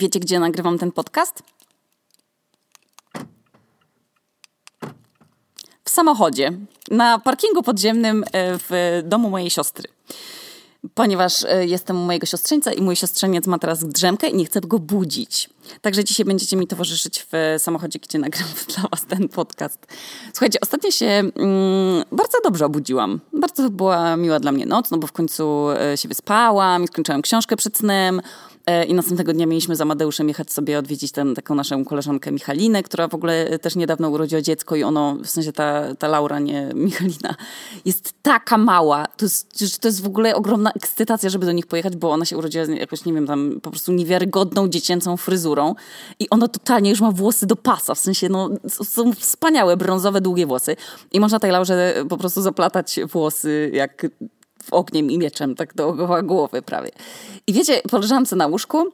Wiecie, gdzie nagrywam ten podcast? W samochodzie, na parkingu podziemnym e, w domu mojej siostry. Ponieważ e, jestem u mojego siostrzeńca i mój siostrzeniec ma teraz drzemkę i nie chcę go budzić. Także dzisiaj będziecie mi towarzyszyć w samochodzie, gdzie nagram dla was ten podcast. Słuchajcie, ostatnio się mm, bardzo dobrze obudziłam. Bardzo była miła dla mnie noc, no bo w końcu e, się wyspałam i skończyłam książkę przed snem. E, I następnego dnia mieliśmy z Amadeuszem jechać sobie odwiedzić ten, taką naszą koleżankę Michalinę, która w ogóle też niedawno urodziła dziecko i ono, w sensie ta, ta Laura, nie Michalina, jest taka mała. To jest, to jest w ogóle ogromna ekscytacja, żeby do nich pojechać, bo ona się urodziła jakoś, nie wiem, tam po prostu niewiarygodną dziecięcą fryzurą i ona totalnie już ma włosy do pasa, w sensie no, są wspaniałe, brązowe, długie włosy i można tej Laurze po prostu zaplatać włosy jak ogniem i mieczem, tak dookoła głowy prawie. I wiecie, poleżałam sobie na łóżku,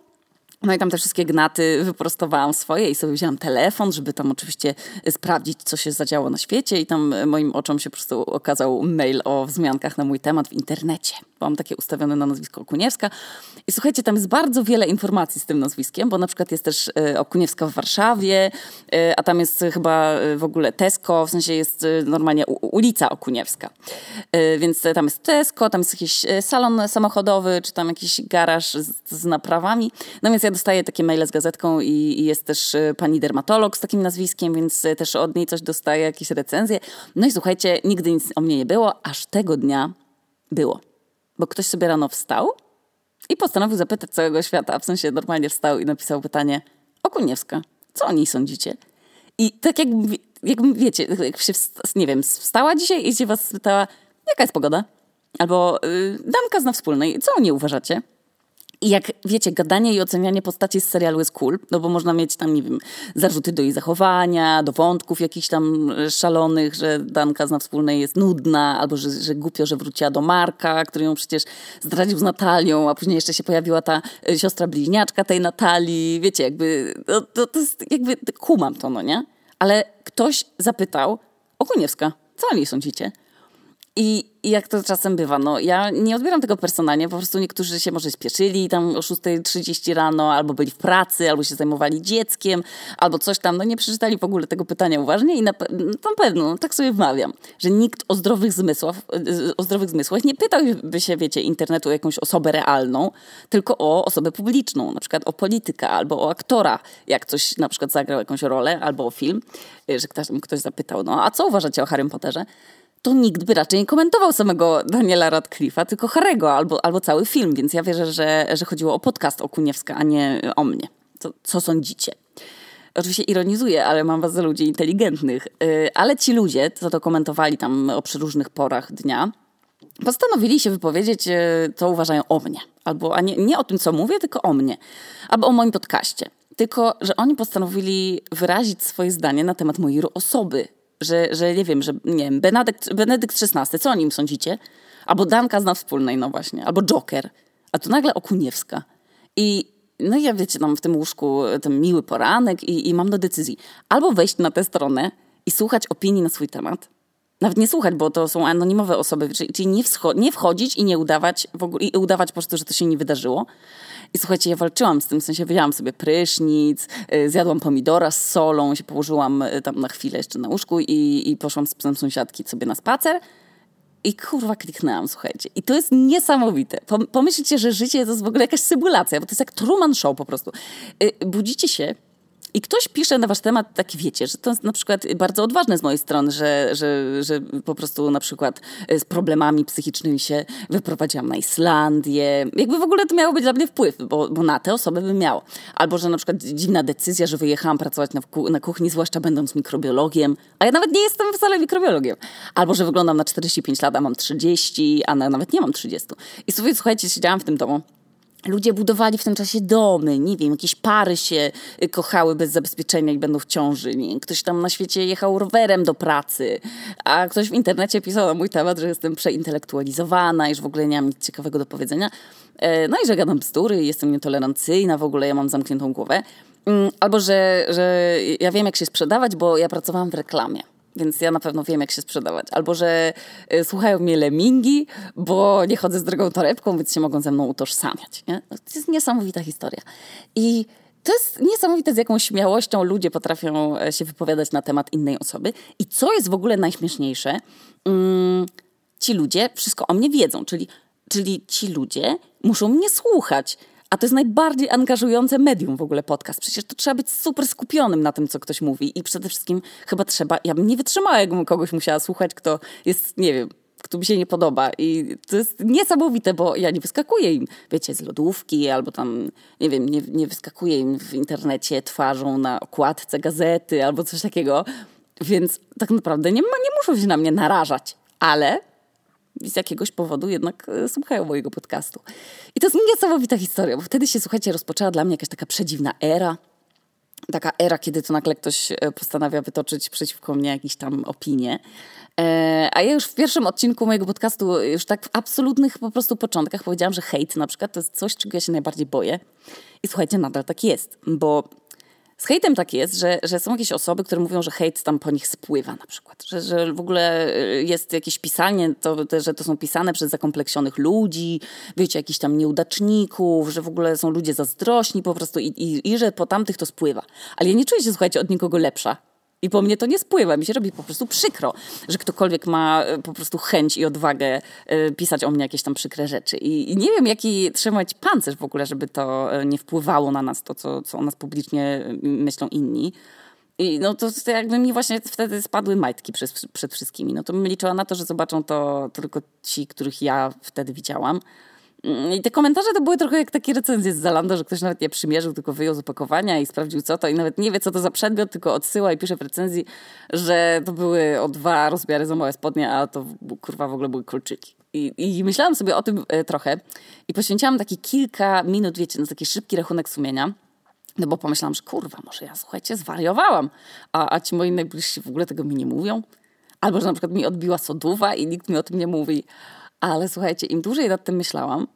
no i tam te wszystkie gnaty wyprostowałam swoje i sobie wzięłam telefon, żeby tam oczywiście sprawdzić, co się zadziało na świecie i tam moim oczom się po prostu okazał mail o wzmiankach na mój temat w internecie. Mam takie ustawione na nazwisko Okuniewska. I słuchajcie, tam jest bardzo wiele informacji z tym nazwiskiem, bo na przykład jest też e, Okuniewska w Warszawie, e, a tam jest chyba e, w ogóle Tesco, w sensie jest normalnie ulica Okuniewska. Więc tam jest Tesco, tam jest jakiś salon samochodowy, czy tam jakiś garaż z, z naprawami. No więc ja dostaję takie maile z gazetką i, i jest też pani dermatolog z takim nazwiskiem, więc też od niej coś dostaję, jakieś recenzje. No i słuchajcie, nigdy nic o mnie nie było, aż tego dnia było bo ktoś sobie rano wstał i postanowił zapytać całego świata, w sensie normalnie wstał i napisał pytanie Okuniewska, co o niej sądzicie? I tak jak, jak wiecie, jak się, nie wiem, wstała dzisiaj i się was spytała, jaka jest pogoda? Albo y, Danka zna wspólnej, co o niej uważacie? I jak wiecie, gadanie i ocenianie postaci z serialu jest cool, no bo można mieć tam, nie wiem, zarzuty do jej zachowania, do wątków jakichś tam e, szalonych, że Danka zna wspólnej jest nudna, albo że, że głupio, że wróciła do Marka, który ją przecież zdradził z Natalią, a później jeszcze się pojawiła ta e, siostra bliźniaczka tej Natalii. Wiecie, jakby, to, to, to jest jakby, kumam to, no nie? Ale ktoś zapytał, Okuniewska, co o niej sądzicie? I jak to czasem bywa, no ja nie odbieram tego personalnie, po prostu niektórzy się może spieszyli tam o 6.30 rano, albo byli w pracy, albo się zajmowali dzieckiem, albo coś tam, no nie przeczytali w ogóle tego pytania uważnie i na, na pewno, tak sobie wmawiam, że nikt o zdrowych zmysłach, o zdrowych zmysłach nie pytałby się, wiecie, internetu o jakąś osobę realną, tylko o osobę publiczną, na przykład o polityka albo o aktora, jak coś na przykład zagrał jakąś rolę, albo o film, że ktoś, ktoś zapytał, no a co uważacie o Harrym Potterze? To nikt by raczej nie komentował samego Daniela Radcliffe'a, tylko Harego albo, albo cały film, więc ja wierzę, że, że chodziło o podcast o Kuniewska, a nie o mnie. Co, co sądzicie? Oczywiście ironizuję, ale mam was za ludzi inteligentnych. Yy, ale ci ludzie, co to komentowali tam o przeróżnych porach dnia, postanowili się wypowiedzieć, yy, co uważają o mnie. Albo a nie, nie o tym, co mówię, tylko o mnie. Albo o moim podcaście. Tylko, że oni postanowili wyrazić swoje zdanie na temat mojej osoby, że, że nie wiem, że nie wiem, Benedykt, Benedykt XVI, co o nim sądzicie? Albo Danka zna wspólnej, no właśnie, albo Joker, a tu nagle Okuniewska. I no ja wiecie, tam w tym łóżku ten miły poranek i, i mam do decyzji. Albo wejść na tę stronę i słuchać opinii na swój temat, nawet nie słuchać, bo to są anonimowe osoby, czyli nie, nie wchodzić i nie udawać, w ogóle, i udawać po prostu, że to się nie wydarzyło. I słuchajcie, ja walczyłam z tym, w sensie wzięłam sobie prysznic, y, zjadłam pomidora z solą, się położyłam y, tam na chwilę jeszcze na łóżku i, i poszłam z psem sąsiadki sobie na spacer. I kurwa kliknęłam, słuchajcie. I to jest niesamowite. Pomyślcie, że życie to jest w ogóle jakaś symulacja, bo to jest jak Truman Show po prostu. Y, budzicie się i ktoś pisze na wasz temat, tak wiecie, że to jest na przykład bardzo odważne z mojej strony, że, że, że po prostu na przykład z problemami psychicznymi się wyprowadziłam na Islandię. Jakby w ogóle to miało być dla mnie wpływ, bo, bo na te osoby by miało. Albo, że na przykład dziwna decyzja, że wyjechałam pracować na, na kuchni, zwłaszcza będąc mikrobiologiem, a ja nawet nie jestem wcale mikrobiologiem. Albo, że wyglądam na 45 lat, a mam 30, a nawet nie mam 30. I słuchajcie, siedziałam w tym domu Ludzie budowali w tym czasie domy, nie wiem, jakieś pary się y, kochały bez zabezpieczenia i będą w ciąży. Nie? Ktoś tam na świecie jechał rowerem do pracy, a ktoś w internecie pisał na mój temat, że jestem przeintelektualizowana i że w ogóle nie mam nic ciekawego do powiedzenia. E, no i że gadam bzdury, jestem nietolerancyjna, w ogóle ja mam zamkniętą głowę. Mm, albo, że, że ja wiem, jak się sprzedawać, bo ja pracowałam w reklamie więc ja na pewno wiem, jak się sprzedawać. Albo, że y, słuchają mnie lemingi, bo nie chodzę z drogą torebką, więc się mogą ze mną utożsamiać. Nie? No, to jest niesamowita historia. I to jest niesamowite, z jaką śmiałością ludzie potrafią e, się wypowiadać na temat innej osoby. I co jest w ogóle najśmieszniejsze, mm, ci ludzie wszystko o mnie wiedzą, czyli, czyli ci ludzie muszą mnie słuchać. A to jest najbardziej angażujące medium w ogóle podcast. Przecież to trzeba być super skupionym na tym, co ktoś mówi. I przede wszystkim chyba trzeba, ja bym nie wytrzymała, jakbym kogoś musiała słuchać, kto jest, nie wiem, kto mi się nie podoba. I to jest niesamowite, bo ja nie wyskakuję im, wiecie, z lodówki albo tam, nie wiem, nie, nie wyskakuję im w internecie twarzą na okładce gazety albo coś takiego. Więc tak naprawdę nie, nie muszą się na mnie narażać. Ale z jakiegoś powodu jednak e, słuchają mojego podcastu. I to jest niesamowita historia, bo wtedy się, słuchajcie, rozpoczęła dla mnie jakaś taka przedziwna era. Taka era, kiedy to nagle ktoś e, postanawia wytoczyć przeciwko mnie jakieś tam opinie. E, a ja już w pierwszym odcinku mojego podcastu, już tak w absolutnych po prostu początkach powiedziałam, że hejt na przykład to jest coś, czego ja się najbardziej boję. I słuchajcie, nadal tak jest, bo z hejtem tak jest, że, że są jakieś osoby, które mówią, że hejt tam po nich spływa na przykład. Że, że w ogóle y, jest jakieś pisanie, to, że to są pisane przez zakompleksionych ludzi, wiecie, jakichś tam nieudaczników, że w ogóle są ludzie zazdrośni po prostu i, i, i że po tamtych to spływa. Ale ja nie czuję się, słuchajcie, od nikogo lepsza. I po mnie to nie spływa, mi się robi po prostu przykro, że ktokolwiek ma e, po prostu chęć i odwagę e, pisać o mnie jakieś tam przykre rzeczy. I, nie wiem, jaki trzymać pancerz w ogóle, żeby to e, nie wpływało na nas, to co, co o nas publicznie myślą inni. I no to, to jakby mi właśnie wtedy spadły majtki przed, przed wszystkimi. No to bym liczyła na to, że zobaczą to tylko ci, których ja wtedy widziałam. Mm, I te komentarze to były trochę jak takie recenzje z Zalando, że ktoś nawet nie przymierzył, tylko wyjął z opakowania i sprawdził co to i nawet nie wie co to za przedmiot, tylko odsyła i pisze w recenzji, że to były o dwa rozmiary za małe spodnie, a to kurwa w ogóle były kolczyki. I, I myślałam sobie o tym e, trochę i poświęciłam taki kilka minut, wiecie, na taki szybki rachunek sumienia. No bo pomyślałam, że kurwa, może ja, słuchajcie, zwariowałam, a, a ci moi najbliżsi w ogóle tego mi nie mówią. Albo, że na przykład mi odbiła soduwa i nikt mi o tym nie mówi. Ale słuchajcie, im dłużej nad tym myślałam,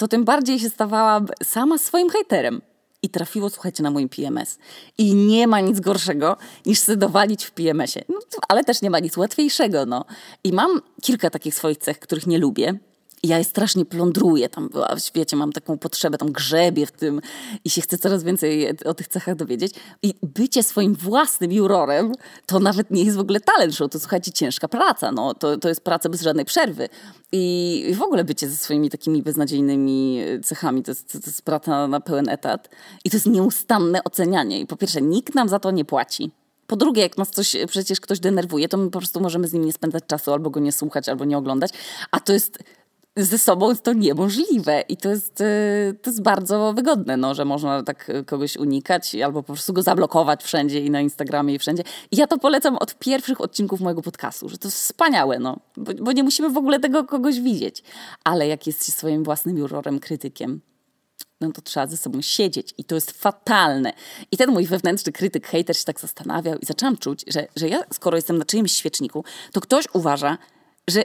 to tym bardziej się stawałam sama swoim hejterem. I trafiło, słuchajcie, na mój PMS. I nie ma nic gorszego niż sedowalić w PMS-ie. No, ale też nie ma nic łatwiejszego, no. I mam kilka takich swoich cech, których nie lubię ja je strasznie plądruję tam, w świecie mam taką potrzebę, tam grzebię w tym i się chcę coraz więcej o tych cechach dowiedzieć. I bycie swoim własnym jurorem to nawet nie jest w ogóle talent show, to słuchajcie, ciężka praca, no, to, to jest praca bez żadnej przerwy. I, I w ogóle bycie ze swoimi takimi beznadziejnymi cechami, to jest, to jest praca na pełen etat. I to jest nieustanne ocenianie. I po pierwsze, nikt nam za to nie płaci. Po drugie, jak nas coś przecież ktoś denerwuje, to my po prostu możemy z nim nie spędzać czasu, albo go nie słuchać, albo nie oglądać. A to jest ze sobą to niemożliwe i to jest, e, to jest bardzo wygodne, no, że można tak kogoś unikać albo po prostu go zablokować wszędzie i na Instagramie i wszędzie. I ja to polecam od pierwszych odcinków mojego podcastu, że to jest wspaniałe, no, bo, bo nie musimy w ogóle tego kogoś widzieć. Ale jak jest się swoim własnym jurorem, krytykiem, no to trzeba ze sobą siedzieć i to jest fatalne. I ten mój wewnętrzny krytyk, hater się tak zastanawiał i zaczęłam czuć, że, że ja skoro jestem na czyimś świeczniku, to ktoś uważa, że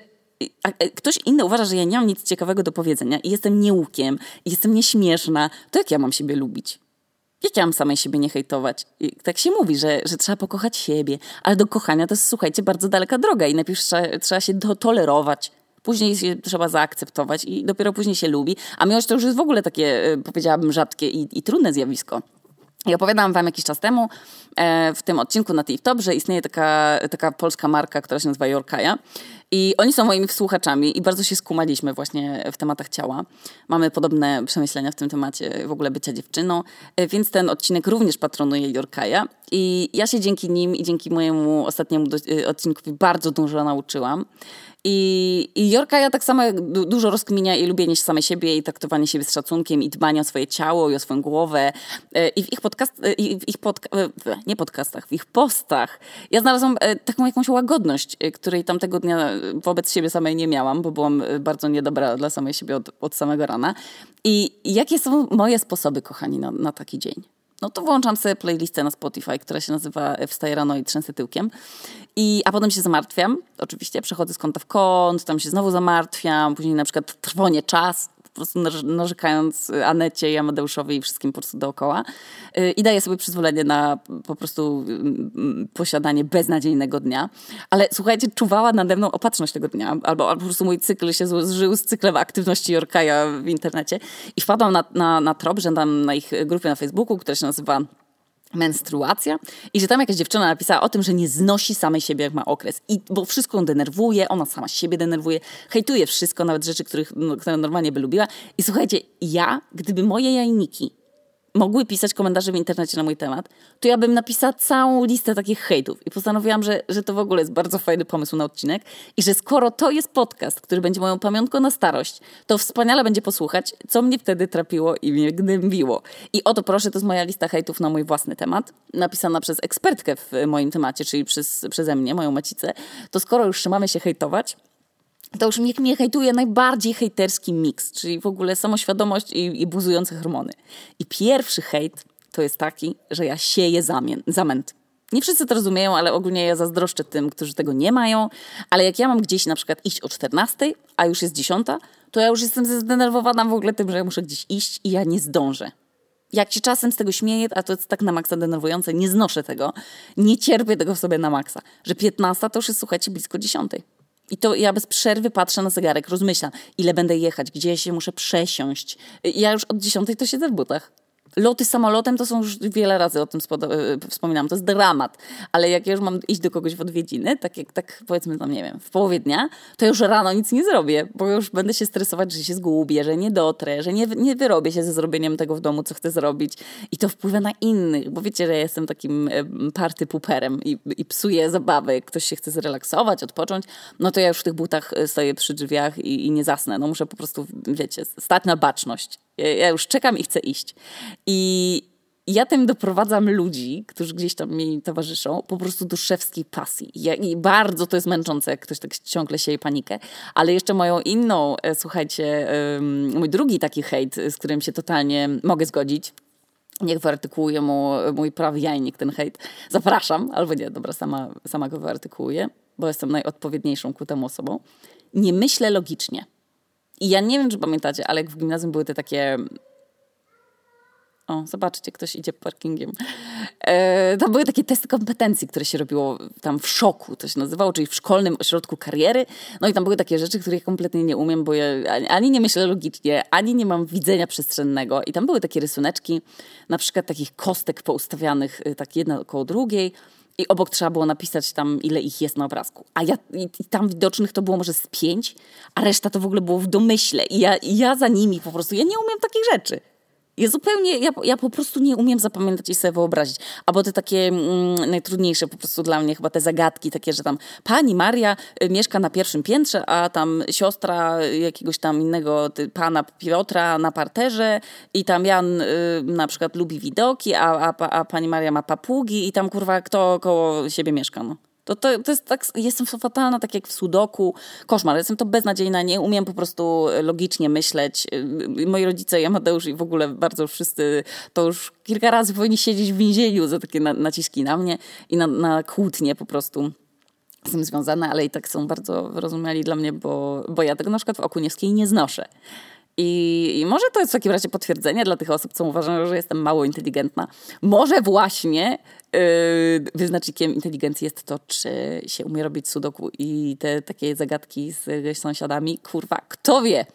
ktoś inny uważa, że ja nie mam nic ciekawego do powiedzenia i jestem nieukiem, i jestem nieśmieszna, to jak ja mam siebie lubić? Jak ja mam samej siebie nie hejtować? I tak się mówi, że, że trzeba pokochać siebie, ale do kochania to jest, słuchajcie, bardzo daleka droga i najpierw trzeba, trzeba się tolerować, później się trzeba zaakceptować i dopiero później się lubi. A miłość to już jest w ogóle takie, e, powiedziałabym, rzadkie i, i trudne zjawisko. I opowiadałam wam jakiś czas temu e, w tym odcinku na TikTok, że istnieje taka, taka polska marka, która się nazywa Jorkaja. I oni są moimi słuchaczami i bardzo się skumaliśmy właśnie w tematach ciała. Mamy podobne przemyślenia w tym temacie w ogóle bycia dziewczyną, e, więc ten odcinek również patronuje Jorkaja. I ja się dzięki nim i dzięki mojemu ostatniemu e, odcinkowi bardzo dużo nauczyłam. I, I Jorka ja tak samo dużo rozkminia i lubienie samej siebie i traktowanie siebie z szacunkiem i dbanie o swoje ciało i o swoją głowę. E, I w ich podcast, e, i w ich podca e, nie podcastach, w ich postach ja znalazłam taką jakąś łagodność, której tamtego dnia wobec siebie samej nie miałam, bo byłam bardzo niedobra dla samej siebie od, od samego rana. I jakie są moje sposoby, kochani, na, na taki dzień? no to włączam sobie playlistę na Spotify, która się nazywa Wstaję rano i trzęsę tyłkiem. I, a potem się zamartwiam, oczywiście, przechodzę z kąta w kąt, tam się znowu zamartwiam, później na przykład trwonie czas, prostu narzekając Anecie i Amadeuszowi i wszystkim po prostu dookoła. Y, I daję sobie przyzwolenie na po prostu mm, posiadanie beznadziejnego dnia. Ale słuchajcie, czuwała nade mną opatrzność tego dnia, albo, albo po prostu mój cykl się zżył z cyklem aktywności Jorkaja w internecie i wpadłam na, na, na trop, że tam na ich grupie na Facebooku, która się nazywa menstruacja i że tam jakaś dziewczyna napisała o tym, że nie znosi samej siebie, jak ma okres. I bo wszystko ją denerwuje, ona sama siebie denerwuje, hejtuje wszystko, nawet rzeczy, których, no, które normalnie by lubiła. I słuchajcie, ja, gdyby moje jajniki mogły pisać komentarze w internecie na mój temat, to ja bym napisała całą listę takich hejtów. I postanowiłam, że, że to w ogóle jest bardzo fajny pomysł na odcinek i że skoro to jest podcast, który będzie moją pamiątką na starość, to wspaniale będzie posłuchać, co mnie wtedy trapiło i mnie gnębiło. I oto proszę, to jest moja lista hejtów na mój własny temat, napisana przez ekspertkę w moim temacie, czyli przez, przeze mnie, moją macicę. To skoro już trzymamy się hejtować, to już mnie, mnie hejtuje najbardziej hejterski miks, czyli w ogóle samoświadomość i, i buzujące hormony. I pierwszy hejt to jest taki, że ja sieję zamien, zamęt. Nie wszyscy to rozumieją, ale ogólnie ja zazdroszczę tym, którzy tego nie mają. Ale jak ja mam gdzieś na przykład iść o 14, a już jest 10, to ja już jestem zdenerwowana w ogóle tym, że ja muszę gdzieś iść i ja nie zdążę. Jak się czasem z tego śmieję, a to jest tak na maksa denerwujące, nie znoszę tego, nie cierpię tego w sobie na maksa, że 15 to już jest, słuchajcie, blisko 10. I to ja bez przerwy patrzę na zegarek, rozmyślam, ile będę jechać, gdzie się muszę przesiąść. Ja już od dziesiątej to siedzę w butach. Loty samolotem to są już wiele razy o tym e, wspominałam, to jest dramat. Ale jak ja już mam iść do kogoś w odwiedziny, tak jak tak powiedzmy tam, nie wiem, w połowie dnia, to już rano nic nie zrobię, bo już będę się stresować, że się zgubię, że nie dotrę, że nie, nie wyrobię się ze zrobieniem tego w domu, co chcę zrobić. I to wpływa na innych, bo wiecie, że ja jestem takim party puperem i, i psuję zabawę. Jak ktoś się chce zrelaksować, odpocząć, no to ja już w tych butach e, stoję przy drzwiach i, i nie zasnę. No muszę po prostu, wiecie, stać na baczność. Ja już czekam i chcę iść. I ja tym doprowadzam ludzi, którzy gdzieś tam mi towarzyszą, po prostu do szewskiej pasji. I bardzo to jest męczące, jak ktoś tak ciągle sieje panikę. Ale jeszcze moją inną, e, słuchajcie, mój drugi taki hejt, z którym się totalnie mogę zgodzić, Niech wyartykułuje mu mój prawy jajnik ten hejt. Zapraszam, albo nie, dobra, sama, sama go wyartykułuję, bo jestem najodpowiedniejszą ku temu osobą. Nie myślę logicznie. I ja nie wiem, czy pamiętacie, ale jak w gimnazjum były te takie o, zobaczcie, ktoś idzie parkingiem. E, tam były takie testy kompetencji, które się robiło tam w szoku, to się nazywało, czyli w szkolnym ośrodku kariery. No i tam były takie rzeczy, których kompletnie nie umiem, bo ja ani nie myślę logicznie, ani nie mam widzenia przestrzennego. I tam były takie rysuneczki, na przykład takich kostek poustawianych, y, tak jedna koło drugiej. I obok trzeba było napisać tam, ile ich jest na obrazku. A ja, i, tam widocznych to było może z pięć, a reszta to w ogóle było w domyśle. I ja, i ja za nimi po prostu, ja nie umiem takich rzeczy. Ja zupełnie, ja, ja po prostu nie umiem zapamiętać i sobie wyobrazić. Albo te takie mm, najtrudniejsze po prostu dla mnie chyba te zagadki takie, że tam pani Maria y, mieszka na pierwszym piętrze, a tam siostra jakiegoś tam innego pana Piotra na parterze i tam Jan y, na przykład lubi widoki, a, a, a pani Maria ma papugi i tam kurwa kto koło siebie mieszka, no. To, to, to jest tak, jestem fatalna, tak jak w sudoku, koszmar, jestem to beznadziejna, nie umiem po prostu logicznie myśleć. Y, moi rodzice i Amadeusz i w ogóle bardzo wszyscy to już kilka razy powinni siedzieć w więzieniu za takie naciski na mnie i na, na kłótnie po prostu z tym związane, ale i tak są bardzo wyrozumiali dla mnie, bo, bo ja tego na przykład w Okuniewskiej nie znoszę. I, I, może to jest w takim razie potwierdzenie dla tych osób, co uważają, że jestem mało inteligentna. Może właśnie yy, wyznacznikiem inteligencji jest to, czy się umie robić sudoku i te takie zagadki z sąsiadami. Kurwa, kto wie?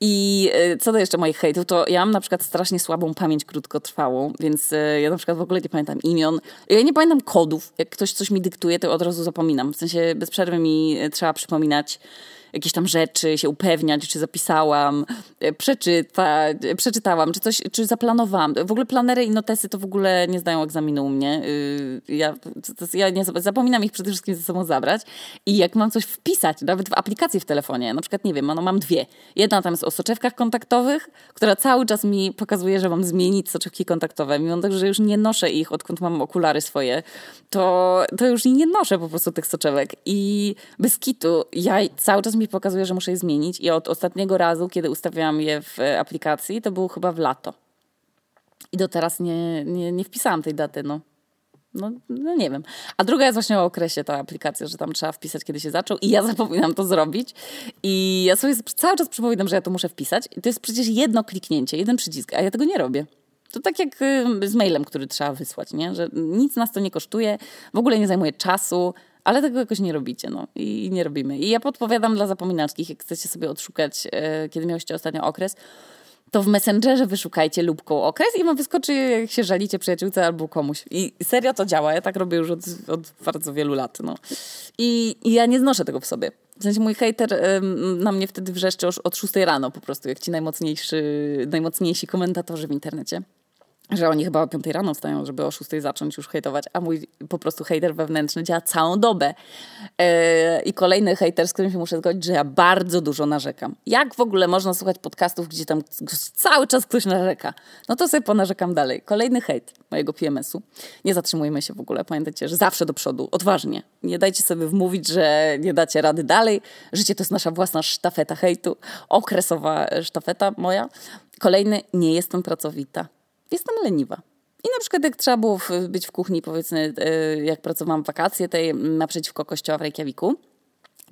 I yy, co do jeszcze moich hejtów, to ja mam na przykład strasznie słabą pamięć krótkotrwałą, więc yy, ja na przykład w ogóle nie pamiętam imion. Ja nie pamiętam kodów. Jak ktoś coś mi dyktuje, to od razu zapominam. W sensie bez przerwy mi trzeba przypominać jakieś tam rzeczy, się upewniać, czy zapisałam, e, przeczytać, e, przeczytałam, czy coś, czy zaplanowałam. W ogóle planery i notesy to w ogóle nie zdają egzaminu u mnie. Y, ja, ja nie, zapominam ich przede wszystkim ze sobą zabrać i jak mam coś wpisać, nawet w aplikacji w telefonie, na przykład, nie wiem, no mam dwie. Jedna tam jest o soczewkach kontaktowych, która cały czas mi pokazuje, że mam zmienić soczewki kontaktowe, mimo tego, że już nie noszę ich, odkąd mam okulary swoje, to, to już nie noszę po prostu tych soczewek i bez kitu ja cały czas mi mi pokazuje, że muszę je zmienić i od ostatniego razu, kiedy ustawiałam je w e, aplikacji, to było chyba w lato. I do teraz nie, nie, nie wpisałam tej daty, no. No, no nie wiem. A druga jest właśnie o okresie ta aplikacja, że tam trzeba wpisać, kiedy się zaczął i ja zapominam to zrobić. I ja sobie cały czas przypominam, że ja to muszę wpisać. I to jest przecież jedno kliknięcie, jeden przycisk, a ja tego nie robię. To tak jak z mailem, który trzeba wysłać, nie? że nic nas to nie kosztuje, w ogóle nie zajmuje czasu, ale tego jakoś nie robicie, no i nie robimy. I ja podpowiadam dla zapominaczkich, jak chcecie sobie odszukać, e, kiedy miałyście ostatnio okres, to w Messengerze wyszukajcie lubką okres i wam wyskoczy, jak się żalicie przyjaciółce albo komuś. I serio to działa. Ja tak robię już od, od bardzo wielu lat. No. I, I, ja nie znoszę tego w sobie. W sensie mój hater na mnie wtedy wrzeszczy od 6 rano po prostu, jak ci najmocniejszy, najmocniejsi komentatorzy w internecie że oni chyba o 5 rano wstają, żeby o 6 zacząć już hejtować, a mój po prostu hejter wewnętrzny działa całą dobę. Yy, I kolejny hejter, z którym się muszę zgodzić, że ja bardzo dużo narzekam. Jak w ogóle można słuchać podcastów, gdzie tam cały czas ktoś narzeka? No to sobie ponarzekam dalej. Kolejny hejt mojego PMS-u. Nie zatrzymujmy się w ogóle, pamiętajcie, że zawsze do przodu, odważnie. Nie dajcie sobie wmówić, że nie dacie rady dalej. Życie to jest nasza własna sztafeta hejtu, okresowa sztafeta moja. Kolejny, nie jestem pracowita jestem leniwa. I na przykład jak trzeba było być w kuchni, powiedzmy, e, jak pracowałam w wakacje tej naprzeciwko kościoła w Reykjaviku,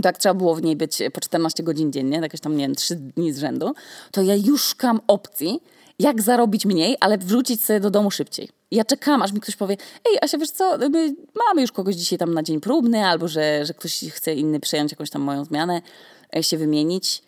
to jak trzeba było w niej być po 14 godzin dziennie, jakieś tam, nie wiem, 3 dni z rzędu, to ja już szukam opcji, jak zarobić mniej, ale wrócić sobie do domu szybciej. Ja czekam, aż mi ktoś powie, ej, Asia, wiesz co, my mamy już kogoś dzisiaj tam na dzień próbny, albo że, że ktoś chce inny przejąć jakąś tam moją zmianę, e, się wymienić.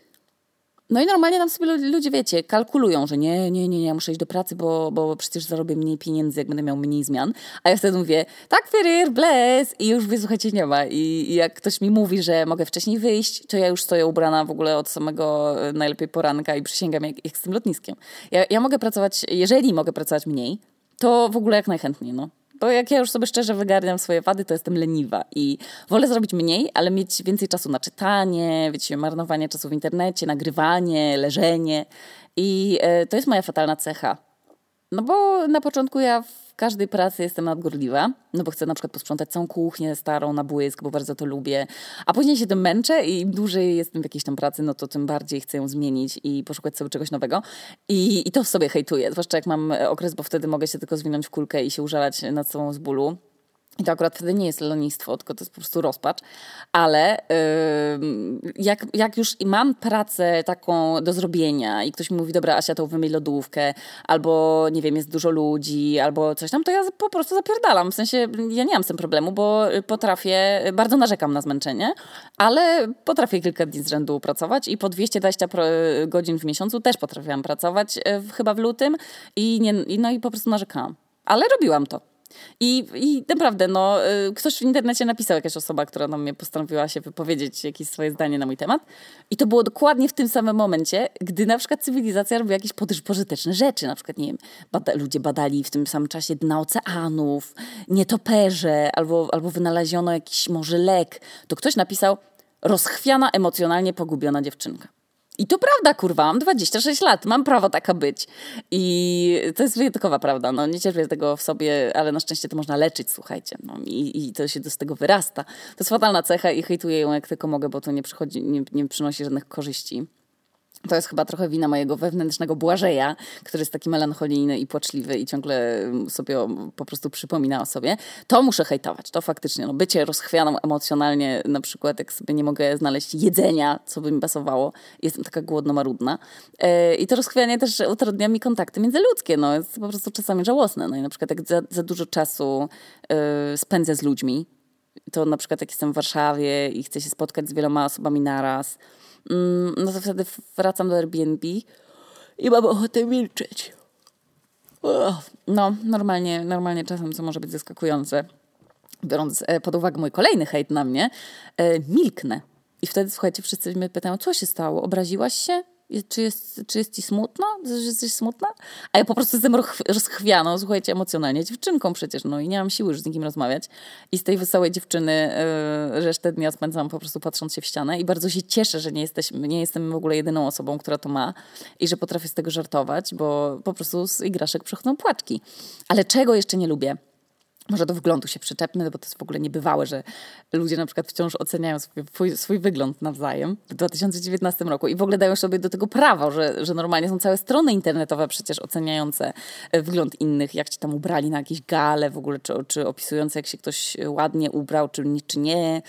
No i normalnie tam sobie ludzie, wiecie, kalkulują, że nie, nie, nie, nie, muszę iść do pracy, bo, bo przecież zarobię mniej pieniędzy, jak będę miał mniej zmian. A ja wtedy mówię, tak, Ferir, bless! I już wysłuchajcie, nie ma. I, I, jak ktoś mi mówi, że mogę wcześniej wyjść, to ja już stoję ubrana w ogóle od samego e, najlepiej poranka i przysięgam, jak, jak z tym lotniskiem. Ja, ja mogę pracować, jeżeli mogę pracować mniej, to w ogóle jak najchętniej, no. Bo jak ja już sobie szczerze wygarniam swoje wady, to jestem leniwa i wolę zrobić mniej, ale mieć więcej czasu na czytanie, wiecie, marnowanie czasu w internecie, nagrywanie, leżenie. I e, to jest moja fatalna cecha. No bo na początku ja w każdej pracy jestem nadgorliwa, no bo chcę na przykład posprzątać całą kuchnię starą na błysk, bo bardzo to lubię, a później się tym męczę i im dłużej jestem w jakiejś tam pracy, no to tym bardziej chcę ją zmienić i poszukać sobie czegoś nowego i, i to w sobie hejtuję, zwłaszcza jak mam okres, bo wtedy mogę się tylko zwinąć w kulkę i się użalać nad sobą z bólu. I to akurat wtedy nie jest lenistwo, tylko to jest po prostu rozpacz. Ale yy, jak, jak już mam pracę taką do zrobienia i ktoś mi mówi, dobra, Asia, to wymyj lodówkę, albo nie wiem, jest dużo ludzi, albo coś tam, to ja po prostu zapierdalam. W sensie ja nie mam z tym problemu, bo potrafię, bardzo narzekam na zmęczenie, ale potrafię kilka dni z rzędu pracować i po 220 godzin w miesiącu też potrafiłam pracować, chyba w lutym i, nie, no i po prostu narzekałam. Ale robiłam to. I, I naprawdę, no, y, ktoś w internecie napisał, jakaś osoba, która na mnie postanowiła się wypowiedzieć jakieś swoje zdanie na mój temat. I to było dokładnie w tym samym momencie, gdy na przykład cywilizacja robiła jakieś pożyteczne rzeczy. Na przykład, nie wiem, bada ludzie badali w tym samym czasie dna oceanów, nietoperze, albo, albo wynaleziono jakiś może lek. To ktoś napisał, rozchwiana, emocjonalnie pogubiona dziewczynka. I to prawda, kurwa, mam 26 lat, mam prawo taka być. I to jest wyjątkowa prawda. No, nie cierpię tego w sobie, ale na szczęście to można leczyć, słuchajcie. No, i, I to się z tego wyrasta. To jest fatalna cecha i hejtuję ją jak tylko mogę, bo to nie, przychodzi, nie, nie przynosi żadnych korzyści. To jest chyba trochę wina mojego wewnętrznego Błażeja, który jest taki melancholijny i płaczliwy i ciągle sobie po prostu przypomina o sobie. To muszę hejtować, to faktycznie. No, bycie rozchwianą emocjonalnie, na przykład jak sobie nie mogę znaleźć jedzenia, co by mi pasowało, jestem taka głodno-marudna. E, I to rozchwianie też utrudnia mi kontakty międzyludzkie. No, jest po prostu czasami żałosne. No i na przykład jak za, za dużo czasu e, spędzę z ludźmi, to na przykład jak jestem w Warszawie i chcę się spotkać z wieloma osobami naraz, no to wtedy wracam do Airbnb i mam ochotę milczeć. No, normalnie, normalnie czasem co może być zaskakujące, biorąc e, pod uwagę mój kolejny hejt na mnie, e, milknę. I wtedy, słuchajcie, wszyscy mnie pytają, co się stało? Obraziłaś się? Czy jest, czy jest ci smutno, że jesteś smutna? A ja po prostu jestem rozchwianą, słuchajcie, emocjonalnie dziewczynką przecież, no i nie mam siły już z nikim rozmawiać. I z tej wesołej dziewczyny yy, resztę dnia spędzam po prostu patrząc się w ścianę i bardzo się cieszę, że nie, jesteśmy, nie jestem w ogóle jedyną osobą, która to ma i że potrafię z tego żartować, bo po prostu z igraszek przychodzą płaczki. Ale czego jeszcze nie lubię? Może do wyglądu się przyczepmy, bo to jest w ogóle niebywałe, że ludzie na przykład wciąż oceniają swój, swój wygląd nawzajem w 2019 roku i w ogóle dają sobie do tego prawo, że, że normalnie są całe strony internetowe przecież oceniające e, wygląd innych, jak ci tam ubrali na jakieś gale w ogóle, czy, czy opisujące jak się ktoś ładnie ubrał, czy, czy nie.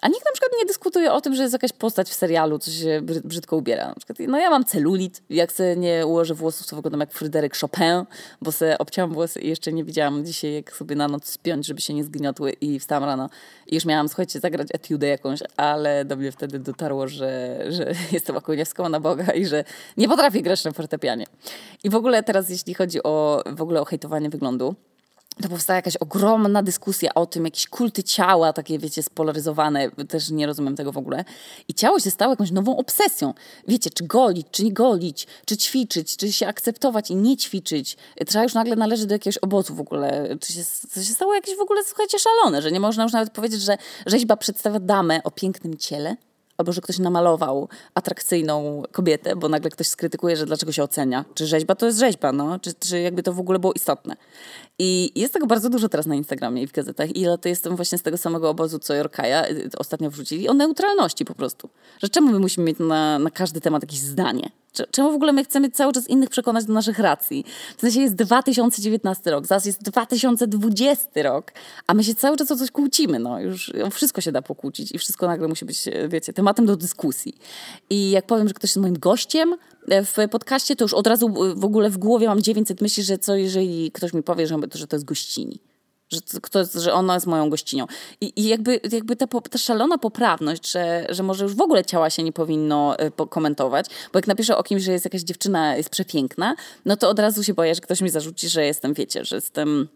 A nikt na przykład nie dyskutuje o tym, że jest jakaś postać w serialu, co się brzydko ubiera. Na przykład, no ja mam celulit, jak sobie nie ułożę włosów, to wyglądam jak Fryderyk Chopin, bo sobie obciąłam włosy i jeszcze nie widziałam dzisiaj, jak sobie na noc spiąć, żeby się nie zgniotły i wstałam rano i już miałam, słuchajcie, zagrać etiudę jakąś, ale do mnie wtedy dotarło, że, że jestem Akuniewską na Boga i że nie potrafię grać na fortepianie. I w ogóle teraz, jeśli chodzi o w ogóle o hejtowanie wyglądu, to powstała jakaś ogromna dyskusja o tym, jakieś kulty ciała, takie wiecie, spolaryzowane, też nie rozumiem tego w ogóle. I ciało się stało jakąś nową obsesją. Wiecie, czy golić, czy nie golić, czy ćwiczyć, czy się akceptować i nie ćwiczyć. Trzeba już nagle należeć do jakiegoś obozu w ogóle. Czy się, się stało jakieś w ogóle, słuchajcie, szalone, że nie można już nawet powiedzieć, że rzeźba przedstawia damę o pięknym ciele, albo że ktoś namalował atrakcyjną kobietę, bo nagle ktoś skrytykuje, że dlaczego się ocenia. Czy rzeźba to jest rzeźba, no? Czy, czy jakby to w ogóle było istotne. I jest tego bardzo dużo teraz na Instagramie i w gazetach. I ja to jestem właśnie z tego samego obozu, co Jorkaja y, ostatnio wrzucili, o neutralności po prostu. Że czemu my musimy mieć na, na każdy temat jakieś zdanie? Czemu w ogóle my chcemy cały czas innych przekonać do naszych racji? W sensie jest 2019 rok, zaraz jest 2020 rok, a my się cały czas o coś kłócimy. No, już wszystko się da pokłócić i wszystko nagle musi być, wiecie, tematem do dyskusji. I jak powiem, że ktoś jest moim gościem, w podcaście, to już od razu w ogóle w głowie mam 900 myśli, że co jeżeli ktoś mi powie, że, że to jest gościni. Że, kto, że ona jest moją gościnią. I, i jakby, jakby ta, ta szalona poprawność, że, że może już w ogóle ciała się nie powinno y, komentować, bo jak napiszę o kimś, że jest jakaś dziewczyna, jest przepiękna, no to od razu się boję, że ktoś mi zarzuci, że jestem, wiecie, że jestem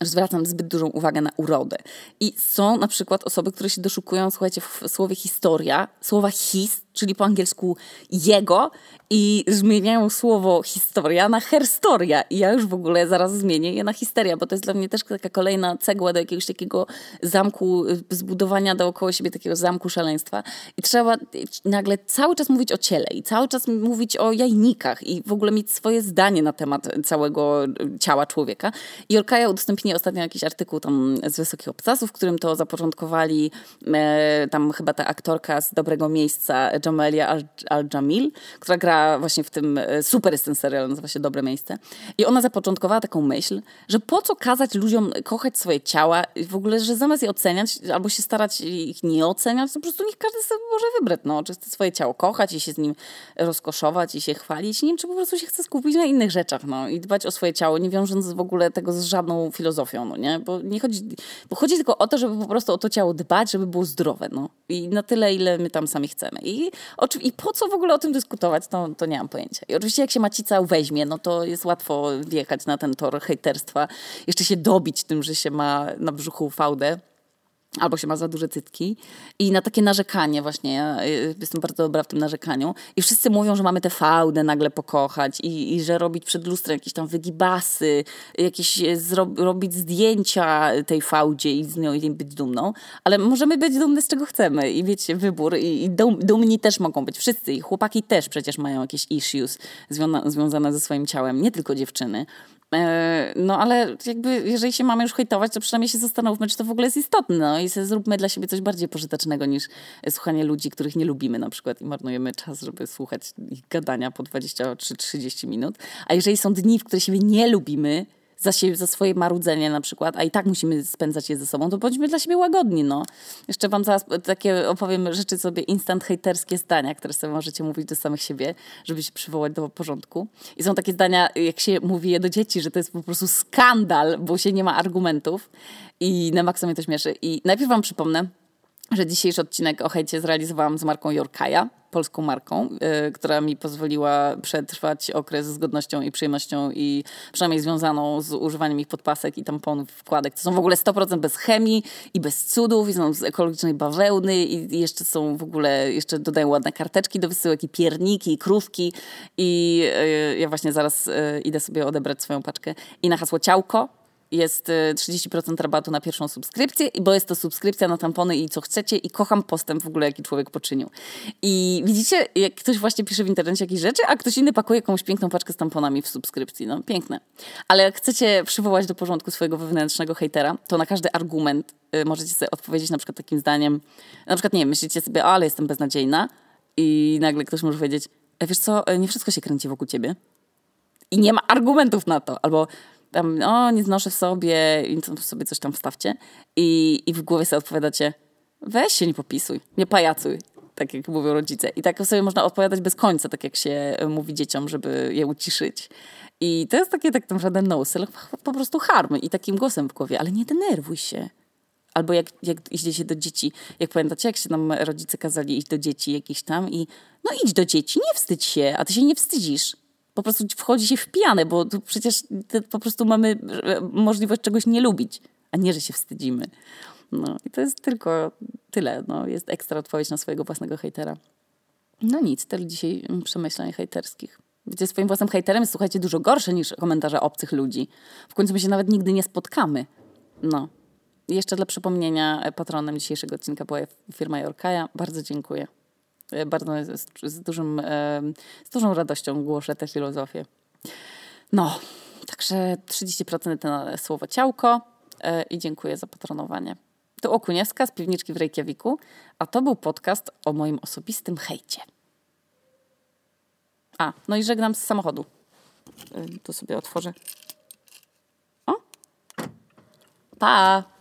że zwracam zbyt dużą uwagę na urodę. I są na przykład osoby, które się doszukują, słuchajcie, w słowie historia, słowa his, czyli po angielsku jego i zmieniają słowo historia na herstoria i ja już w ogóle zaraz zmienię je na histeria, bo to jest dla mnie też taka kolejna cegła do jakiegoś takiego zamku, zbudowania dookoła siebie takiego zamku szaleństwa i trzeba nagle cały czas mówić o ciele i cały czas mówić o jajnikach i w ogóle mieć swoje zdanie na temat całego ciała człowieka. I Orkaja udostępniła ostatnio jakiś artykuł tam z Wysokich Obcasów, w którym to zapoczątkowali e, tam chyba ta aktorka z Dobrego Miejsca Jamelia Al-Jamil, która gra właśnie w tym, e, super jest ten serial, nazywa się Dobre Miejsce. I ona zapoczątkowała taką myśl, że po co kazać ludziom kochać swoje ciała, w ogóle, że zamiast je oceniać, albo się starać ich nie oceniać, to po prostu niech każdy sobie może wybrać, no, czy chce swoje ciało kochać i się z nim rozkoszować i się chwalić, nie wiem, czy po prostu się chce skupić na innych rzeczach, no, i dbać o swoje ciało, nie wiążąc w ogóle tego z żadną filozofią, no, nie, bo nie chodzi, bo chodzi tylko o to, żeby po prostu o to ciało dbać, żeby było zdrowe, no, i na tyle, ile my tam sami chcemy. I i po co w ogóle o tym dyskutować, to, to nie mam pojęcia. I oczywiście jak się macica weźmie, no to jest łatwo wjechać na ten tor hejterstwa. Jeszcze się dobić tym, że się ma na brzuchu fałdę albo się ma za duże cytki. I na takie narzekanie właśnie, ja y, jestem bardzo dobra w tym narzekaniu. I wszyscy mówią, że mamy tę fałdę nagle pokochać i, i że robić przed lustrem jakieś tam wygibasy, jakieś e, zro, robić zdjęcia tej fałdzie i z nią i być dumną. Ale możemy być dumne z czego chcemy i wiecie, wybór. I, i dum, dumni też mogą być wszyscy. I chłopaki też przecież mają jakieś issues związane ze swoim ciałem, nie tylko dziewczyny. E, no ale jakby, jeżeli się mamy już hejtować, to przynajmniej się zastanówmy, czy to w ogóle jest istotne. No i zróbmy dla siebie coś bardziej pożytecznego niż słuchanie ludzi, których nie lubimy na przykład i marnujemy czas, żeby słuchać ich gadania po 20 czy 30 minut. A jeżeli są dni, w których siebie nie lubimy, za, siebie, za swoje marudzenie na przykład, a i tak musimy spędzać je ze sobą, to bądźmy dla siebie łagodni, no. Jeszcze wam zaraz takie opowiem rzeczy sobie instant hejterskie zdania, które sobie możecie mówić do samych siebie, żeby się przywołać do porządku. I są takie zdania, jak się mówi je do dzieci, że to jest po prostu skandal, bo się nie ma argumentów i na maksa mnie to śmieszy. I najpierw wam przypomnę, że dzisiejszy odcinek o hejcie zrealizowałam z marką Yorkaja, polską marką, y, która mi pozwoliła przetrwać okres z godnością i przyjemnością i przynajmniej związaną z używaniem ich podpasek i tamponów, wkładek. To są w ogóle 100% bez chemii i bez cudów i są z ekologicznej bawełny i jeszcze są w ogóle, jeszcze dodają ładne karteczki do wysyłek i pierniki i krówki i y, ja właśnie zaraz y, idę sobie odebrać swoją paczkę i na hasło ciałko jest 30% y, rabatu na pierwszą subskrypcję, bo jest to subskrypcja na tampony i co chcecie i kocham postęp w ogóle, jaki człowiek poczynił. I widzicie, jak ktoś właśnie pisze w internecie jakieś rzeczy, a ktoś inny pakuje jakąś piękną paczkę z tamponami w subskrypcji. No, piękne. Ale jak chcecie przywołać do porządku swojego wewnętrznego hejtera, to na każdy argument y, możecie sobie odpowiedzieć na przykład takim zdaniem, na przykład, nie wiem, myślicie sobie, ale jestem beznadziejna i nagle ktoś może powiedzieć, e, wiesz co, e, nie wszystko się kręci wokół ciebie. I nie ma argumentów na to. Albo tam, o, nie znoszę sobie, i sobie coś tam wstawcie. I, I w głowie sobie odpowiadacie, weź się, nie popisuj, nie pajacuj, tak jak mówią rodzice. I tak sobie można odpowiadać bez końca, tak jak się mówi dzieciom, żeby je uciszyć. I to jest takie tak naprawdę no po prostu harmy i takim głosem w głowie, ale nie denerwuj się. Albo jak, jak idziecie do dzieci, jak pamiętacie, jak się nam rodzice kazali iść do dzieci jakiś tam i no idź do dzieci, nie wstydź się, a ty się nie wstydzisz po prostu wchodzi się w pianę, bo przecież po prostu mamy możliwość czegoś nie lubić, a nie, że się wstydzimy. No i to jest tylko tyle. No, jest ekstra odpowiedź na swojego własnego hejtera. No nic, tyle dzisiaj przemyśleń hejterskich. Wiecie, swoim własnym hejterem jest, słuchajcie, dużo gorsze niż komentarze obcych ludzi. W końcu my się nawet nigdy nie spotkamy. No. Jeszcze dla przypomnienia, e, patronem dzisiejszego odcinka była firma Jorkaja. Bardzo dziękuję. E, bardzo z, z, dużym, e, z dużą radością głoszę tę filozofię. No, także 30% na słowo ciałko e, i dziękuję za patronowanie. To Okuniewska z piwniczki w Reykjaviku, a to był podcast o moim osobistym hejcie. A, no i żegnam z samochodu. To sobie otworzę. O! Pa!